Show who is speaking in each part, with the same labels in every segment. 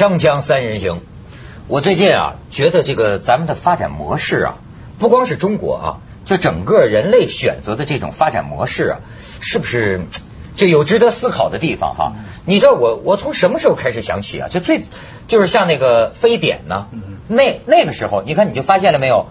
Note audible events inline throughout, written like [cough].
Speaker 1: 锵锵三人行，我最近啊觉得这个咱们的发展模式啊，不光是中国啊，就整个人类选择的这种发展模式啊，是不是就有值得思考的地方哈？你知道我我从什么时候开始想起啊？就最就是像那个非典呢，那那个时候，你看你就发现了没有？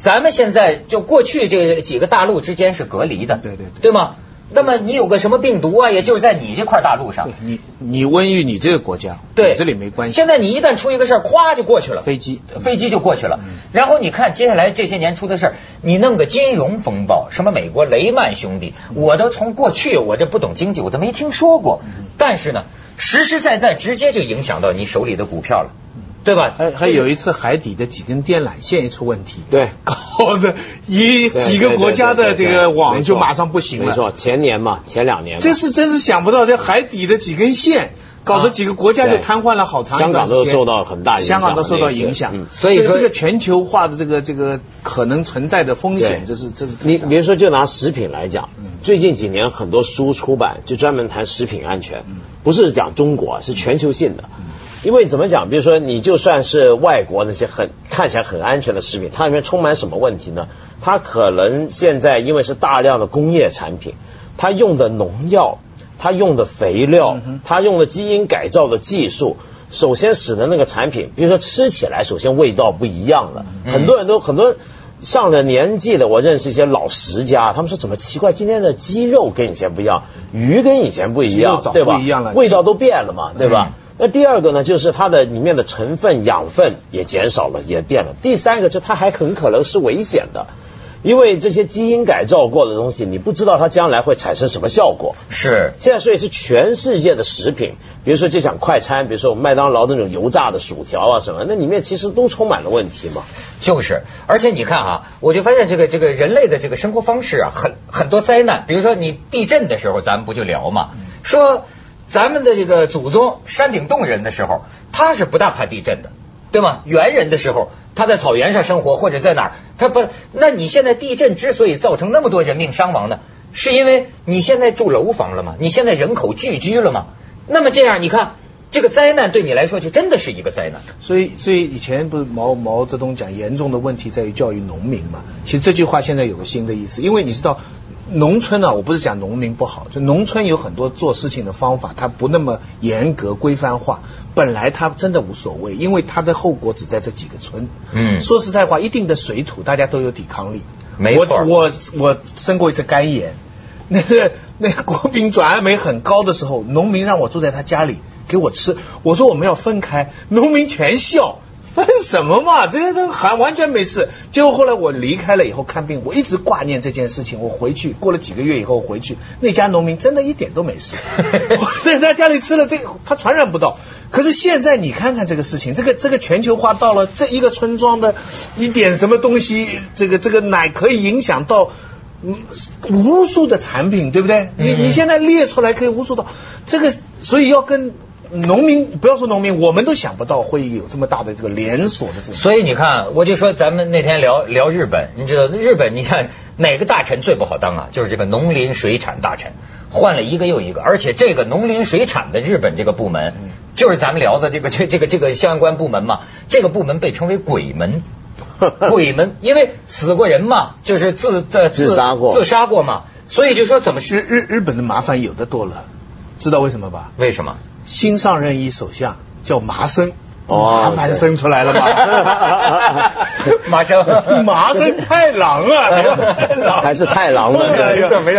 Speaker 1: 咱们现在就过去这几个大陆之间是隔离的，
Speaker 2: 对对
Speaker 1: 对吗？那么你有个什么病毒啊，也就是在你这块大陆上，
Speaker 2: 你你瘟疫你这个国家，
Speaker 1: 对，
Speaker 2: 这里没关系。
Speaker 1: 现在你一旦出一个事儿，咵就过去了，
Speaker 2: 飞机
Speaker 1: 飞机就过去了。然后你看接下来这些年出的事儿，你弄个金融风暴，什么美国雷曼兄弟，我都从过去我这不懂经济，我都没听说过。但是呢，实实在在直接就影响到你手里的股票了。对吧？
Speaker 2: 还还有一次海底的几根电缆线一出问题，
Speaker 3: 对，[laughs]
Speaker 2: 搞得一几个国家的这个网就马上不行了。
Speaker 3: 没错，前年嘛，前两年。
Speaker 2: 这是真是想不到，这海底的几根线，搞得几个国家就瘫痪了好长
Speaker 3: 一段时间。香港都受到很大影响，
Speaker 2: 香港都受到影响。
Speaker 1: 所以说
Speaker 2: 这个全球化的这个这个可能存在的风险，这是这是。
Speaker 3: 你比如说，就拿食品来讲，最近几年很多书出版就专门谈食品安全，不是讲中国，是全球性的。因为怎么讲？比如说，你就算是外国那些很看起来很安全的食品，它里面充满什么问题呢？它可能现在因为是大量的工业产品，它用的农药，它用的肥料，它用的基因改造的技术，首先使得那个产品，比如说吃起来，首先味道不一样了。很多人都很多上了年纪的，我认识一些老食家，他们说怎么奇怪，今天的鸡肉跟以前不一样，鱼跟以前不一样，对吧？味道都变了嘛，对吧？那第二个呢，就是它的里面的成分养分也减少了，也变了。第三个，就它还很可能是危险的，因为这些基因改造过的东西，你不知道它将来会产生什么效果。
Speaker 1: 是，
Speaker 3: 现在所以是全世界的食品，比如说就讲快餐，比如说麦当劳那种油炸的薯条啊什么，那里面其实都充满了问题嘛。
Speaker 1: 就是，而且你看啊，我就发现这个这个人类的这个生活方式啊，很很多灾难，比如说你地震的时候，咱们不就聊嘛，说。咱们的这个祖宗山顶洞人的时候，他是不大怕地震的，对吗？猿人的时候，他在草原上生活或者在哪儿，他不。那你现在地震之所以造成那么多人命伤亡呢，是因为你现在住楼房了吗？你现在人口聚居了吗？那么这样，你看这个灾难对你来说就真的是一个灾难。
Speaker 2: 所以，所以以前不是毛毛泽东讲严重的问题在于教育农民嘛？其实这句话现在有个新的意思，因为你知道。农村呢，我不是讲农民不好，就农村有很多做事情的方法，它不那么严格规范化。本来它真的无所谓，因为它的后果只在这几个村。嗯，说实在话，一定的水土大家都有抵抗力。
Speaker 1: 没错，
Speaker 2: 我我生过一次肝炎，[laughs] 那个那个国民转氨酶很高的时候，农民让我住在他家里给我吃，我说我们要分开，农民全笑。[laughs] 分什么嘛？这些这还完全没事。结果后来我离开了以后看病，我一直挂念这件事情。我回去过了几个月以后回去，那家农民真的一点都没事。[laughs] 在他家里吃了这，他传染不到。可是现在你看看这个事情，这个这个全球化到了这一个村庄的一点什么东西，这个这个奶可以影响到无数的产品，对不对？你你现在列出来可以无数的这个，所以要跟。农民不要说农民，我们都想不到会有这么大的这个连锁的这种。
Speaker 1: 所以你看，我就说咱们那天聊聊日本，你知道日本，你看哪个大臣最不好当啊？就是这个农林水产大臣，换了一个又一个，而且这个农林水产的日本这个部门，就是咱们聊的这个这这个这个相关部门嘛，这个部门被称为鬼门，[laughs] 鬼门，因为死过人嘛，就是自
Speaker 3: 自自杀过
Speaker 1: 自杀过嘛，所以就说怎么
Speaker 2: 日日日本的麻烦有的多了，知道为什么吧？
Speaker 1: 为什么？
Speaker 2: 新上任一首相叫麻生，麻烦生出来了
Speaker 1: 吧？[laughs] 麻生，
Speaker 2: 麻生太郎啊，[laughs]
Speaker 3: 还是太郎了？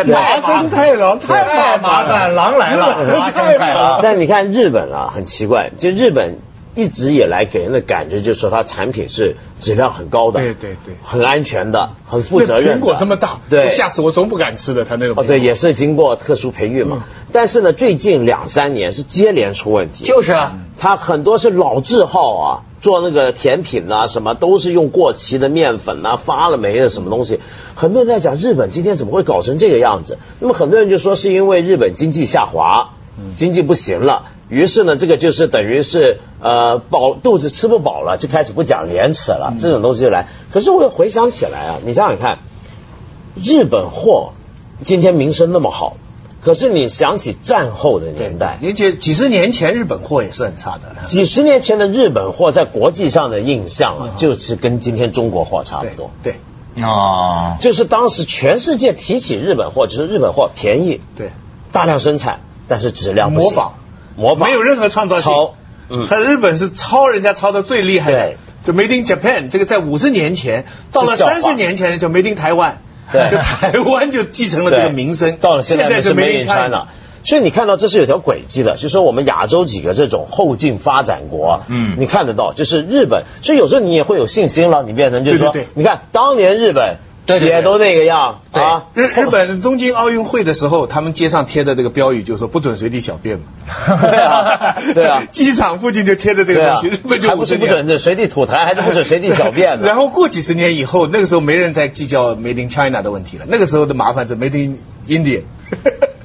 Speaker 2: 麻生太郎太
Speaker 1: 麻烦，狼来了，麻生太郎。
Speaker 3: 但你看日本啊，很奇怪，就日本。一直以来给人的感觉就是说，它产品是质量很高的，
Speaker 2: 对对对，
Speaker 3: 很安全的，很负责任。
Speaker 2: 苹果这么大，
Speaker 3: 对，
Speaker 2: 吓死我，总不敢吃的。它那个
Speaker 3: 哦，对，也是经过特殊培育嘛。但是呢，最近两三年是接连出问题。
Speaker 1: 就是啊，
Speaker 3: 它很多是老字号啊，做那个甜品啊，什么都是用过期的面粉啊，发了霉的什么东西。很多人在讲日本今天怎么会搞成这个样子？那么很多人就说是因为日本经济下滑，经济不行了。于是呢，这个就是等于是呃饱肚子吃不饱了，就开始不讲廉耻了，这种东西就来。可是我又回想起来啊，你想想看，日本货今天名声那么好，可可是你想起战后的年代，
Speaker 2: 而且几十年前日本货也是很差的。
Speaker 3: 几十年前的日本货在国际上的印象啊，就是跟今天中国货差不多。
Speaker 2: 对，
Speaker 1: 哦，
Speaker 3: 就是当时全世界提起日本货，就是日本货便宜，
Speaker 2: 对，
Speaker 3: 大量生产，但是质量不行。
Speaker 2: 模仿，
Speaker 3: 模仿。
Speaker 2: 没有任何创造性。他日本是抄人家抄的最厉害的。
Speaker 3: 对，
Speaker 2: 就 Made in Japan，这个在五十年前，到了三十年前就 Made in 台湾，
Speaker 3: 对。
Speaker 2: 就台湾就继承了这个名声。
Speaker 3: 到了现在
Speaker 2: 在
Speaker 3: 是 Made in China。所以你看到这是有条轨迹的，就是说我们亚洲几个这种后进发展国，
Speaker 1: 嗯。
Speaker 3: 你看得到，就是日本，所以有时候你也会有信心了，你变成就是说，
Speaker 2: 对对对。
Speaker 3: 你看当年日本
Speaker 1: 对对对
Speaker 3: 也都那个样
Speaker 1: 对
Speaker 3: 啊，
Speaker 2: 日日本东京奥运会的时候，他们街上贴的这个标语就是说不准随地小便嘛。
Speaker 3: 对啊对啊 [laughs]
Speaker 2: 机场附近就贴着这个东西，日本 [laughs] 就
Speaker 3: 还不是不
Speaker 2: 五十年。
Speaker 3: 准随地吐痰，还是不准随地小便的。[laughs]
Speaker 2: 然后过几十年以后，那个时候没人再计较 Made in China 的问题了，那个时候的麻烦是 Made in India。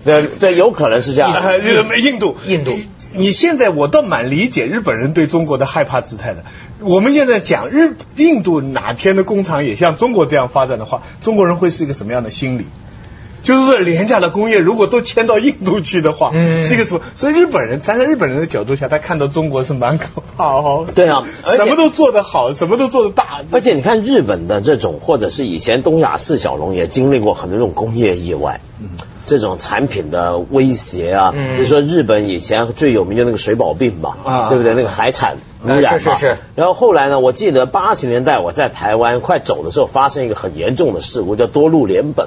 Speaker 3: 对对，有可能是这样。
Speaker 2: 印度，
Speaker 1: 印度
Speaker 2: 你你现在我倒蛮理解日本人对中国的害怕姿态的。我们现在讲日印度哪天的工厂也像中国这样发展的话，中国人会是一个什么样的心理？就是说，廉价的工业如果都迁到印度去的话，
Speaker 1: 嗯
Speaker 2: 是一个什么？所以日本人站在日本人的角度下，他看到中国是蛮可怕哦。
Speaker 3: 对啊
Speaker 2: 什么都做得好，什么都做得大。
Speaker 3: 而且你看日本的这种，或者是以前东亚四小龙也经历过很多这种工业意外，这种产品的威胁啊，
Speaker 1: 嗯
Speaker 3: 比如说日本以前最有名就那个水宝病嘛，
Speaker 2: 啊
Speaker 3: 对不对？那个海产污染嘛，
Speaker 1: 是是是
Speaker 3: 然后后来呢，我记得八十年代我在台湾快走的时候，发生一个很严重的事故，叫多路联苯。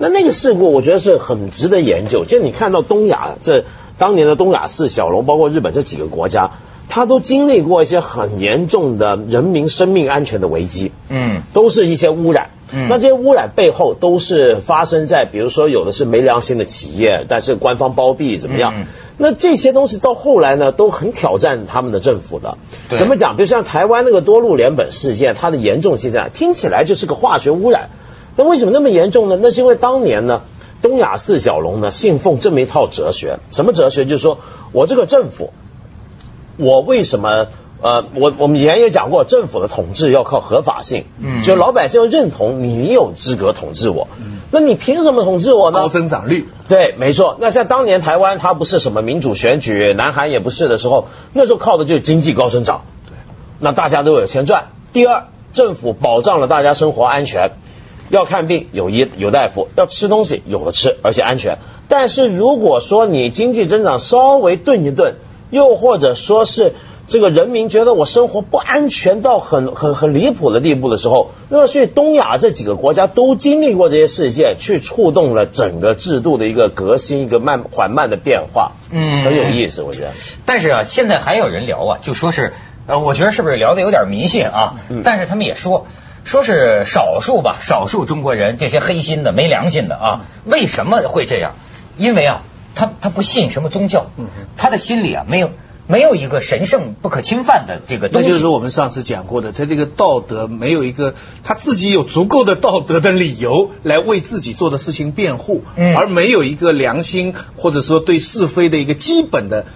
Speaker 3: 那那个事故，我觉得是很值得研究。就你看到东亚这当年的东亚四小龙，包括日本这几个国家，它都经历过一些很严重的人民生命安全的危机。
Speaker 1: 嗯
Speaker 3: 都是一些污染。
Speaker 1: 嗯
Speaker 3: 那这些污染背后都是发生在，比如说有的是没良心的企业，但是官方包庇怎么样？
Speaker 1: 嗯
Speaker 3: 那这些东西到后来呢，都很挑战他们的政府的。怎么讲？比如像台湾那个多路联苯事件，它的严重性在听起来就是个化学污染。那为什么那么严重呢？那是因为当年呢，东亚四小龙呢信奉这么一套哲学，什么哲学？就是说我这个政府，我为什么？呃，我我们以前也讲过，政府的统治要靠合法性，
Speaker 1: 嗯
Speaker 3: 就老百姓要认同你有资格统治我，嗯那你凭什么统治我呢？
Speaker 2: 高增长率，
Speaker 3: 对，没错。那像当年台湾它不是什么民主选举，南韩也不是的时候，那时候靠的就是经济高增长，
Speaker 2: 对，
Speaker 3: 那大家都有钱赚。第二，政府保障了大家生活安全，要看病有医有大夫，要吃东西有的吃，而且安全。但是如果说你经济增长稍微顿一顿，又或者说是这个人民觉得我生活不安全到很很很离谱的地步的时候，那么所以东亚这几个国家都经历过这些事件，去触动了整个制度的一个革新，一个慢缓慢的变化，
Speaker 1: 嗯
Speaker 3: 很有意思，我觉得。
Speaker 1: 但是啊，现在还有人聊啊，就说是，呃，我觉得是不是聊的有点迷信啊？
Speaker 3: 嗯
Speaker 1: 但是他们也说，说是少数吧，少数中国人这些黑心的、没良心的啊，为什么会这样？因为啊，他他不信什么宗教，他的心里啊没有没有一个神圣不可侵犯的这个东西。
Speaker 2: 那就是我们上次讲过的，他这个道德没有一个他自己有足够的道德的理由来为自己做的事情辩护，
Speaker 1: 嗯
Speaker 2: 而没有一个良心或者说对是非的一个基本的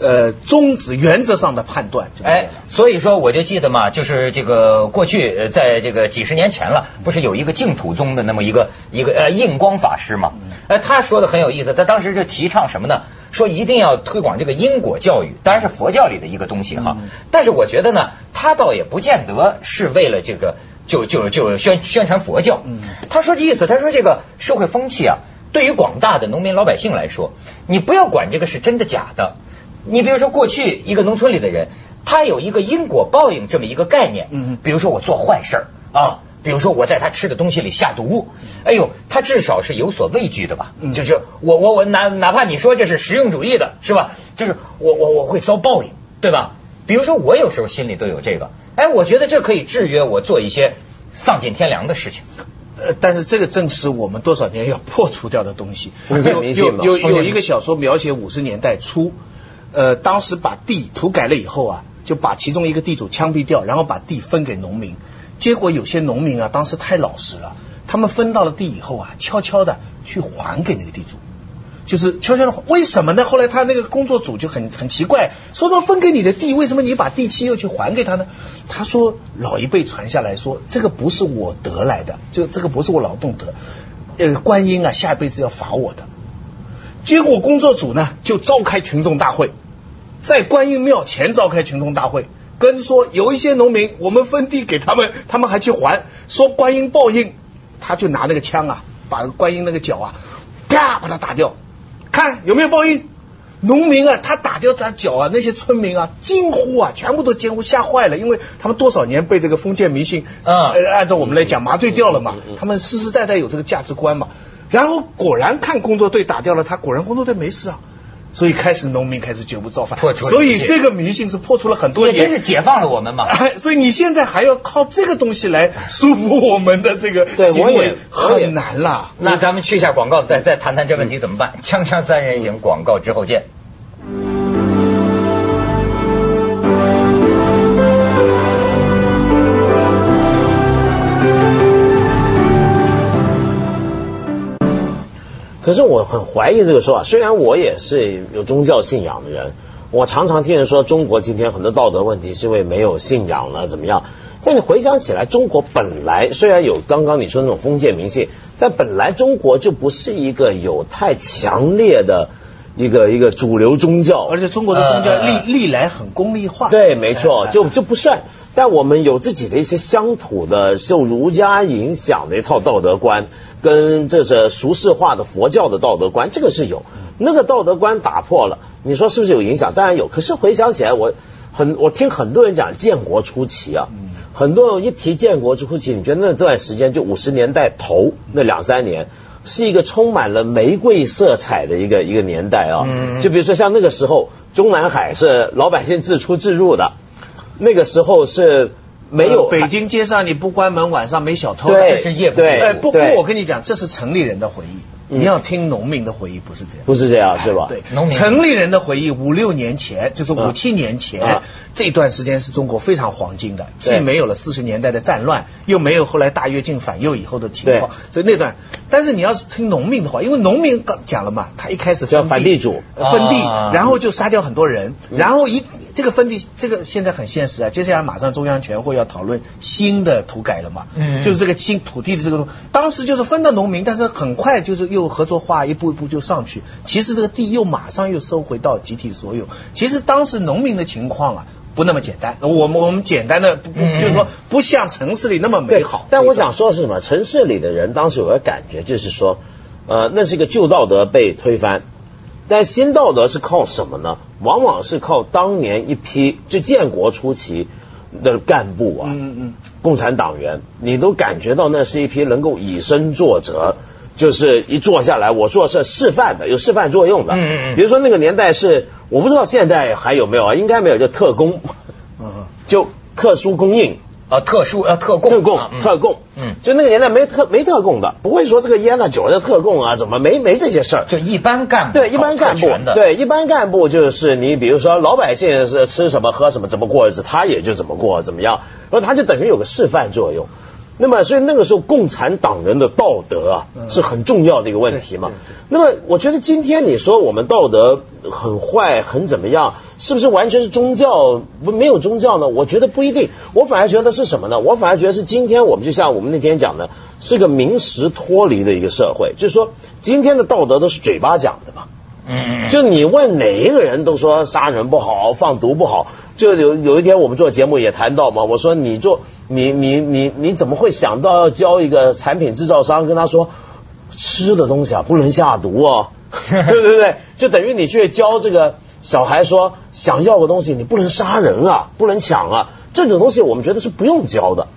Speaker 2: 呃宗旨原则上的判断。
Speaker 1: 哎，所以说我就记得嘛，就是这个过去呃在这个几十年前了，不是有一个净土宗的那么一个一个呃印光法师嘛？哎，他说的很有意思，他当时就提倡什么呢？说一定要推广这个因果教育，当然是佛教里的一个东西哈。但是我觉得呢，他倒也不见得是为了这个就就就宣宣传佛教。他说这意思，他说这个社会风气啊，对于广大的农民老百姓来说，你不要管这个是真的假的。你比如说，过去一个农村里的人，他有一个因果报应这么一个概念。
Speaker 2: 嗯
Speaker 1: 比如说我做坏事儿啊，比如说我在他吃的东西里下毒，哎呦，他至少是有所畏惧的吧？
Speaker 2: 嗯
Speaker 1: 就是我我我哪哪怕你说这是实用主义的，是吧？就是我我我会遭报应，对吧？比如说我有时候心里都有这个，哎，我觉得这可以制约我做一些丧尽天良的事情。
Speaker 2: 呃，但是这个正是我们多少年要破除掉的东西。
Speaker 3: 封建迷信
Speaker 2: 有
Speaker 3: 嘛
Speaker 2: 有有有一个小说描写五十年代初，呃，当时把地土改了以后啊，就把其中一个地主枪毙掉，然后把地分给农民。结果有些农民啊，当时太老实了，他们分到了地以后啊，悄悄的去还给那个地主。就是悄悄的，为什么呢？后来他那个工作组就很很奇怪，说到分给你的地，为什么你把地契又去还给他呢？他说老一辈传下来说，这个不是我得来的，就这个不是我劳动得，呃，观音啊，下一辈子要罚我的。结果工作组呢就召开群众大会，在观音庙前召开群众大会，跟说有一些农民我们分地给他们，他们还去还，说观音报应，他就拿那个枪啊，把观音那个脚啊，啪把它打掉，看有没有报应。农民啊，他打掉他脚啊，那些村民啊惊呼啊，全部都惊呼，吓坏了，因为他们多少年被这个封建迷信，
Speaker 1: 嗯
Speaker 2: 呃按照我们来讲麻醉掉了嘛，他们世世代代有这个价值观嘛。然后果然看工作队打掉了他，果然工作队没事啊，所以开始农民开始绝不造反
Speaker 1: 破除，了
Speaker 2: 所以这个迷信是破除了很多
Speaker 1: 也真是。解放了我们嘛。
Speaker 2: 哎，[laughs] 所以你现在还要靠这个东西来束缚我们的这个
Speaker 3: 对
Speaker 2: 行为很难啦。
Speaker 1: 那咱们去一下广告，再再谈谈这问题怎么办？锵锵三人行，广告之后见。
Speaker 3: 可是我很怀疑这个说法，虽然我也是有宗教信仰的人，我常常听人说中国今天很多道德问题是因为没有信仰了怎么样？但你回想起来，中国本来虽然有刚刚你说那种封建迷信，但本来中国就不是一个有太强烈的一个一个主流宗教，
Speaker 2: 而且中国的宗教
Speaker 1: 呃
Speaker 2: 历历来很功利化。
Speaker 3: 对，没错，
Speaker 2: 哎
Speaker 3: 就就不算。但我们有自己的一些乡土的受儒家影响的一套道德观，跟这是俗世化的佛教的道德观，这个是有。那个道德观打破了，你说是不是有影响？当然有。可是回想起来，我很我听很多人讲建国初期啊，很多人一提建国初期，你觉得那段时间就五十年代头那两三年。是一个充满了玫瑰色彩的一个一个年代啊，
Speaker 1: 嗯
Speaker 3: 就比如说像那个时候，中南海是老百姓自出自入的，那个时候是没有
Speaker 2: 呃北京街上你不关门，晚上没小偷
Speaker 1: 这夜不
Speaker 3: 对
Speaker 2: 哎，不过我跟你讲，这是城里人的回忆，
Speaker 3: 嗯
Speaker 2: 你要听农民的回忆，不是这样。
Speaker 3: 不是这样是吧？
Speaker 2: 对，
Speaker 1: 农民。
Speaker 2: 城里人的回忆，五六年前，就是五
Speaker 3: 嗯
Speaker 2: 七年前、
Speaker 3: 啊
Speaker 2: 这段时间是中国非常黄金的，
Speaker 3: 对。
Speaker 2: 既没有了四十年代的战乱，又没有后来大跃进反右以后的情况，所以那段。但是你要是听农民的话，因为农民刚讲了嘛，他一开始
Speaker 3: 叫
Speaker 2: 分
Speaker 3: 反地主。
Speaker 2: 呃分地，
Speaker 1: 啊。
Speaker 2: 然后就杀掉很多人，
Speaker 3: 嗯。
Speaker 2: 然后一这个分地，这个现在很现实啊，接下来马上中央全会要讨论新的土改了嘛，
Speaker 1: 嗯。
Speaker 2: 就是这个新土地的这个东，当时就是分到农民，但是很快就是又合作化，一步一步就上去。其实这个地又马上又收回到集体所有。其实当时农民的情况啊。不那么简单，我们我们简单的不就是说不像城市里那么美好。
Speaker 3: 但我想说的是什么？城市里的人当时有个感觉，就是说，呃，那是一个旧道德被推翻，但新道德是靠什么呢？往往是靠当年一批就建国初期的干部啊，
Speaker 2: 嗯嗯
Speaker 3: 共产党员，你都感觉到那是一批能够以身作则。就是一坐下来，我做事示范的，有示范作用的。
Speaker 1: 嗯嗯嗯。
Speaker 3: 比如说那个年代是，我不知道现在还有没有啊，应该没有，就特供，
Speaker 2: 嗯。嗯，
Speaker 3: 就特殊供应，
Speaker 1: 啊，特殊呃特供。
Speaker 3: 特供
Speaker 1: 啊，嗯。
Speaker 3: 特供，
Speaker 1: 嗯。
Speaker 3: 就那个年代没特没特供的，不会说这个烟啊酒的特供啊，怎么没没这些事儿。
Speaker 1: 就一般干部
Speaker 3: 对，一般干部，
Speaker 1: 的，
Speaker 3: 对一般干部就是你，比如说老百姓是吃什么喝什么，怎么过日子，他也就怎么过，怎么样，然后他就等于有个示范作用。那么，所以那个时候共产党人的道德啊
Speaker 2: 嗯
Speaker 3: 是很重要的一个问题嘛。那么，我觉得今天你说我们道德很坏，很怎么样，是不是完全是宗教没有宗教呢？我觉得不一定，我反而觉得是什么呢？我反而觉得是今天我们就像我们那天讲的，是个名实脱离的一个社会，就是说今天的道德都是嘴巴讲的嘛。
Speaker 1: 嗯，
Speaker 3: 就你问哪一个人都说杀人不好，放毒不好。就有有一天我们做节目也谈到嘛，我说你做你你你你怎么会想到要教一个产品制造商跟他说吃的东西啊不能下毒哦，[laughs] 对对对，就等于你去教这个小孩说想要个东西你不能杀人啊，不能抢啊，这种东西我们觉得是不用教的。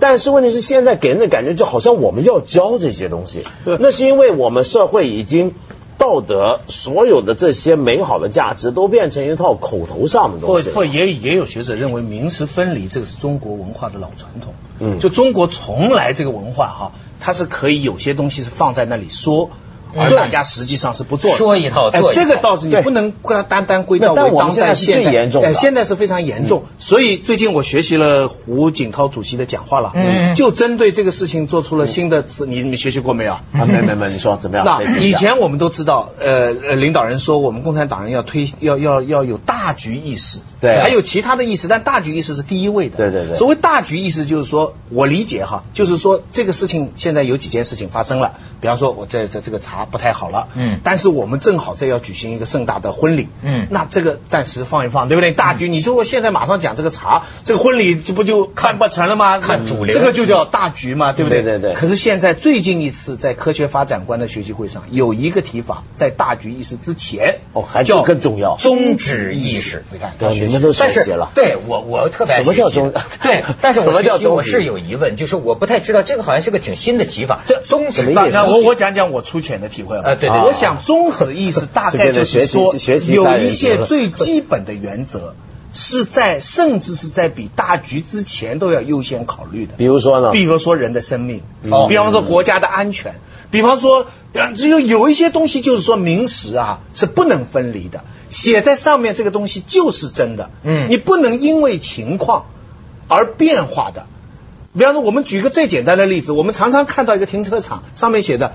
Speaker 3: 但是问题是，现在给人的感觉就好像我们要教这些东西，[laughs] 那是因为我们社会已经道德所有的这些美好的价值都变成一套口头上的东西。
Speaker 2: 或或也也有学者认为名实分离这个是中国文化的老传统。
Speaker 3: 嗯
Speaker 2: 就中国从来这个文化哈，它是可以有些东西是放在那里说。而大家实际上是不做的，
Speaker 1: 说一套
Speaker 2: 哎
Speaker 1: 做一套。
Speaker 2: 这个倒是你不能单单归到为当代
Speaker 3: 现
Speaker 2: 代现在是非常严重。所以最近我学习了胡锦涛主席的讲话了，
Speaker 1: 嗯
Speaker 2: 就针对这个事情做出了新的词，你你学习过没有？
Speaker 3: 啊，没没没，你说怎么样？
Speaker 2: 以前我们都知道，呃呃，领导人说我们共产党人要推要要要有大局意识，
Speaker 3: 对
Speaker 2: 还有其他的意思，但大局意识是第一位的。
Speaker 3: 对对对
Speaker 2: 所谓大局意识就是说，我理解哈，就是说这个事情现在有几件事情发生了，比方说我这这这个茶不太好了，
Speaker 1: 嗯
Speaker 2: 但是我们正好在要举行一个盛大的婚礼，
Speaker 1: 嗯
Speaker 2: 那这个暂时放一放，对不对？大局，你说我现在马上讲这个茶，这个婚礼这不就看不成了吗？
Speaker 1: 看主流
Speaker 2: 这个就叫大局嘛，对不对？
Speaker 3: 对对对
Speaker 2: 可是现在最近一次在科学发展观的学习会上，有一个提法，在大局意识之前，
Speaker 3: 哦还
Speaker 2: 叫
Speaker 3: 更重要
Speaker 1: 宗旨意识。
Speaker 2: 你看，
Speaker 3: 对，你们都
Speaker 1: 但是
Speaker 3: 学习了。
Speaker 1: 对我我特别爱
Speaker 3: 什么叫
Speaker 1: 学习对，[laughs] 但是我学习我是有疑问，就是我不太知道这个好像是个挺新的提法。
Speaker 2: 这
Speaker 1: 宗旨
Speaker 3: 什么意思
Speaker 2: 那那我我讲讲我粗浅的体会吧。
Speaker 1: 呃对对对
Speaker 2: 我想综合的意思大概就是说有一些最基本的原则是在甚至是在比大局之前都要优先考虑的。
Speaker 3: 比如说呢？
Speaker 2: 比如说人的生命，
Speaker 1: 哦
Speaker 2: 比方说国家的安全，比方说，呃只有有一些东西就是说名实啊是不能分离的，写在上面这个东西就是真的，
Speaker 1: 嗯
Speaker 2: 你不能因为情况而变化的。比方说，我们举个最简单的例子，我们常常看到一个停车场上面写的。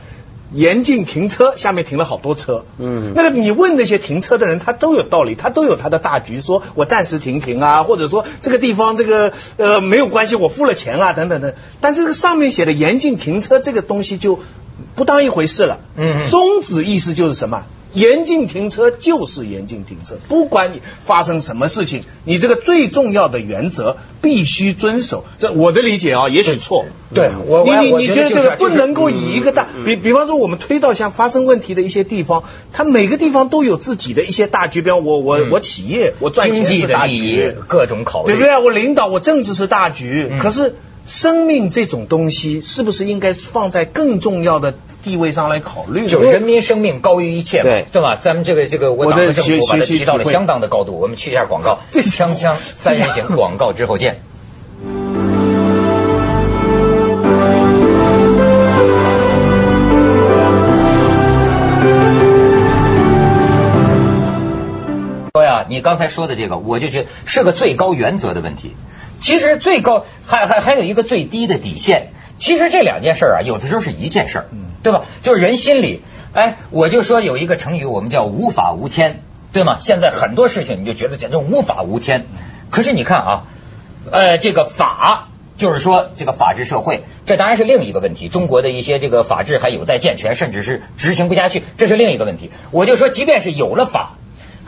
Speaker 2: 严禁停车，下面停了好多车。
Speaker 3: 嗯
Speaker 2: 那个你问那些停车的人，他都有道理，他都有他的大局，说我暂时停停啊，或者说这个地方这个呃没有关系，我付了钱啊，等等的。但这个上面写的严禁停车这个东西就不当一回事了。
Speaker 1: 嗯嗯
Speaker 2: 宗旨意思就是什么？严禁停车就是严禁停车，不管你发生什么事情，你这个最重要的原则必须遵守。这我的理解啊，也许错。
Speaker 1: 对我
Speaker 2: 你你你觉得这个不能够以一个大比比方说我们推到像发生问题的一些地方，它每个地方都有自己的一些大局。比方我我
Speaker 1: 嗯
Speaker 2: 我企业我赚钱是大局，
Speaker 1: 各种考虑，
Speaker 2: 对不对？我领导我政治是大局，
Speaker 1: 嗯
Speaker 2: 可是生命这种东西是不是应该放在更重要的地位上来考虑呢？
Speaker 1: 就是人民生命高于一切嘛，
Speaker 3: 对
Speaker 1: 对吧？咱们这个这个，我党和政府
Speaker 2: 学
Speaker 1: 把它提到了相当的高度。我们去一下广告，[laughs] 锵锵 [laughs] 三人行广告之后见。说呀，你刚才说的这个，我就觉得是个最高原则的问题。其实最高还还还有一个最低的底线。其实这两件事儿啊，有的时候是一件事儿，对吧？就是人心里，哎，我就说有一个成语，我们叫无法无天，对吗？现在很多事情你就觉得简直无法无天。可是你看啊，呃，这个法就是说这个法治社会，这当然是另一个问题。中国的一些这个法治还有待健全，甚至是执行不下去，这是另一个问题。我就说，即便是有了法，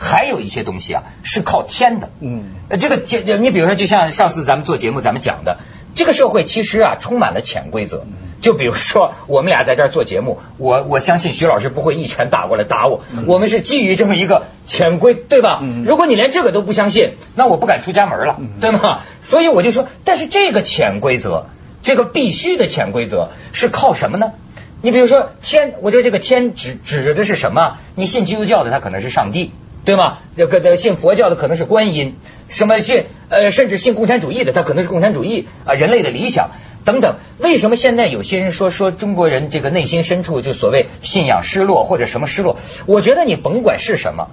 Speaker 1: 还有一些东西啊是靠天的。
Speaker 2: 嗯
Speaker 1: 呃，这个这这你比如说，就像上次咱们做节目咱们讲的，这个社会其实啊充满了潜规则。就比如说，我们俩在这儿做节目，我我相信徐老师不会一拳打过来打我，我们是基于这么一个潜规，对吧？
Speaker 2: 嗯
Speaker 1: 如果你连这个都不相信，那我不敢出家门了，对吗？所以我就说，但是这个潜规则，这个必须的潜规则是靠什么呢？你比如说天，我觉得这个天指指的是什么？你信基督教的，他可能是上帝，对吗？这个的信佛教的可能是观音，什么信呃，甚至信共产主义的，他可能是共产主义啊、人类的理想等等。为什么现在有些人说说中国人这个内心深处就所谓信仰失落或者什么失落？我觉得你甭管是什么，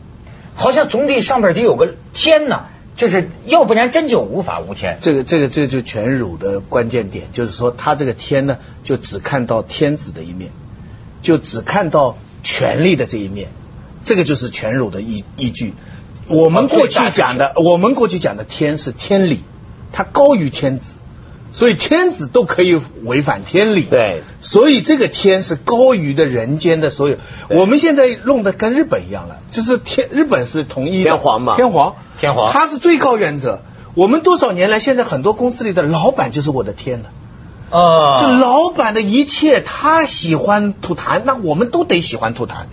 Speaker 1: 好像总得上边得有个天呐，就是要不然真就无法无天。
Speaker 2: 这个这个这就全儒的关键点，就是说他这个天呢，就只看到天子的一面，就只看到权力的这一面，这个就是全儒的依依据。我们过去讲的，我们过去讲的天是天理，它高于天子，所以天子都可以违反天理。
Speaker 3: 对，
Speaker 2: 所以这个天是高于的人间的所有。我们现在弄得跟日本一样了，就是天，日本是统一的
Speaker 3: 天皇嘛
Speaker 2: 天皇，
Speaker 1: 天皇
Speaker 2: 他是最高原则。我们多少年来，现在很多公司里的老板就是我的天了。
Speaker 1: 啊
Speaker 2: 就老板的一切，他喜欢吐痰，那我们都得喜欢吐痰。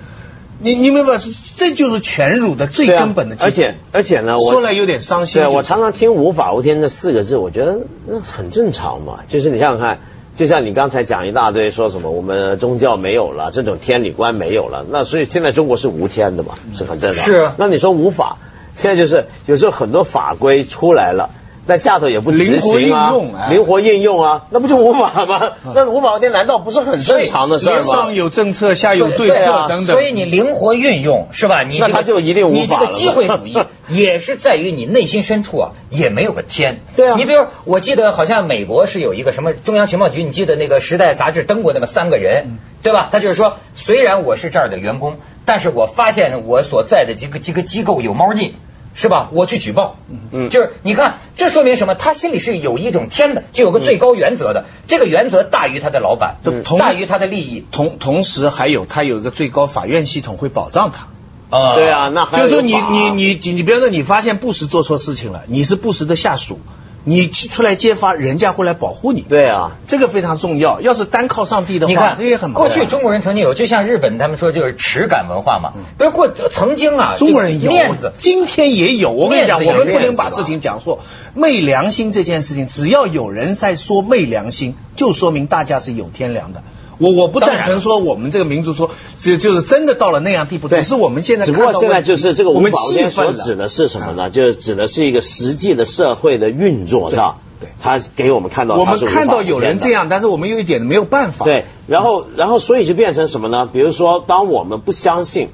Speaker 2: 你你明白？这就是全儒的最根本的。
Speaker 3: 而且而且呢，我
Speaker 2: 说来有点伤心。就
Speaker 3: 对我常常听“无法无天”这四个字，我觉得那很正常嘛。就是你想想看，就像你刚才讲一大堆，说什么我们宗教没有了，这种天理观没有了，那所以现在中国是无天的嘛，是很正常。
Speaker 1: 是啊
Speaker 3: 那你说无法，现在就是有时候很多法规出来了。但下头也不执
Speaker 2: 灵活
Speaker 3: 行啊，
Speaker 2: 应用哎
Speaker 3: 灵活应用啊，那不就五马吗？那无法无天难道不是很正常的事吗
Speaker 2: 上？有政策，下有对策
Speaker 3: 啊
Speaker 2: 等等。
Speaker 1: 所以你灵活运用是吧？你这个
Speaker 3: 那他就一定无
Speaker 1: 你这个机会主义 [laughs] 也是在于你内心深处啊，也没有个天。
Speaker 3: 对啊
Speaker 1: 你比如我记得好像美国是有一个什么中央情报局，你记得那个《时代》杂志登过那么三个人，对吧？他就是说，虽然我是这儿的员工，但是我发现我所在的这个这个机构有猫腻。是吧？我去举报，
Speaker 3: 嗯
Speaker 1: 就是你看，这说明什么？他心里是有一种天的，就有个最高原则的，这个原则大于他的老板，
Speaker 2: 嗯
Speaker 1: 大于他的利益
Speaker 2: 同同时还有他有一个最高法院系统会保障他。
Speaker 1: 啊
Speaker 3: 对啊，，那还
Speaker 2: 就是说你你你你比方说你发现布什做错事情了，你是布什的下属，你去出来揭发，人家会来保护你。
Speaker 3: 对啊，
Speaker 2: 这个非常重要。要是单靠上帝的话，
Speaker 1: 你看
Speaker 2: 这也很麻烦
Speaker 1: 过去中国人曾经有，就像日本他们说就是耻感文化嘛，不是过曾经啊，
Speaker 2: 中国人有
Speaker 1: 面子。
Speaker 2: 今天也有。我跟你讲，我们不能把事情讲错。昧良心这件事情，只要有人在说昧良心，就说明大家是有天良的。我我不赞成说我们这个民族说，就就是真的到了那样地步，只是我们现在
Speaker 3: 只不过现在就是这个无
Speaker 2: 我们气愤了。
Speaker 3: 所指的是什么呢？就是指的是一个实际的社会的运作上，
Speaker 2: 对对
Speaker 3: 他给我们看到
Speaker 2: 我们看到有人这样，但是我们有一点没有办法。
Speaker 3: 对，然后然后所以就变成什么呢？比如说，当我们不相信。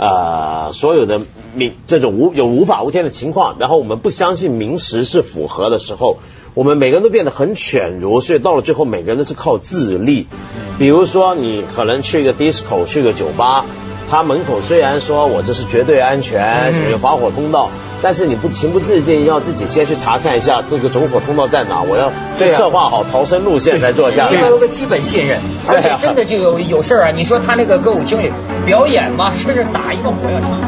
Speaker 3: 呃，所有的民这种无有无法无天的情况，然后我们不相信民实是符合的时候，我们每个人都变得很犬儒，所以到了最后，每个人都是靠自立。比如说，你可能去个 disco，去个酒吧，它门口虽然说我这是绝对安全，什么有防火通道，但是你不情不自禁要自己先去查看一下这个走火通道在哪，我要
Speaker 2: 对啊
Speaker 3: 策划好逃生路线再坐下来
Speaker 1: 应该。有个基本信任，而且真的就有有事儿啊！你说他那个歌舞厅里表演嘛，是不是打一个火药场。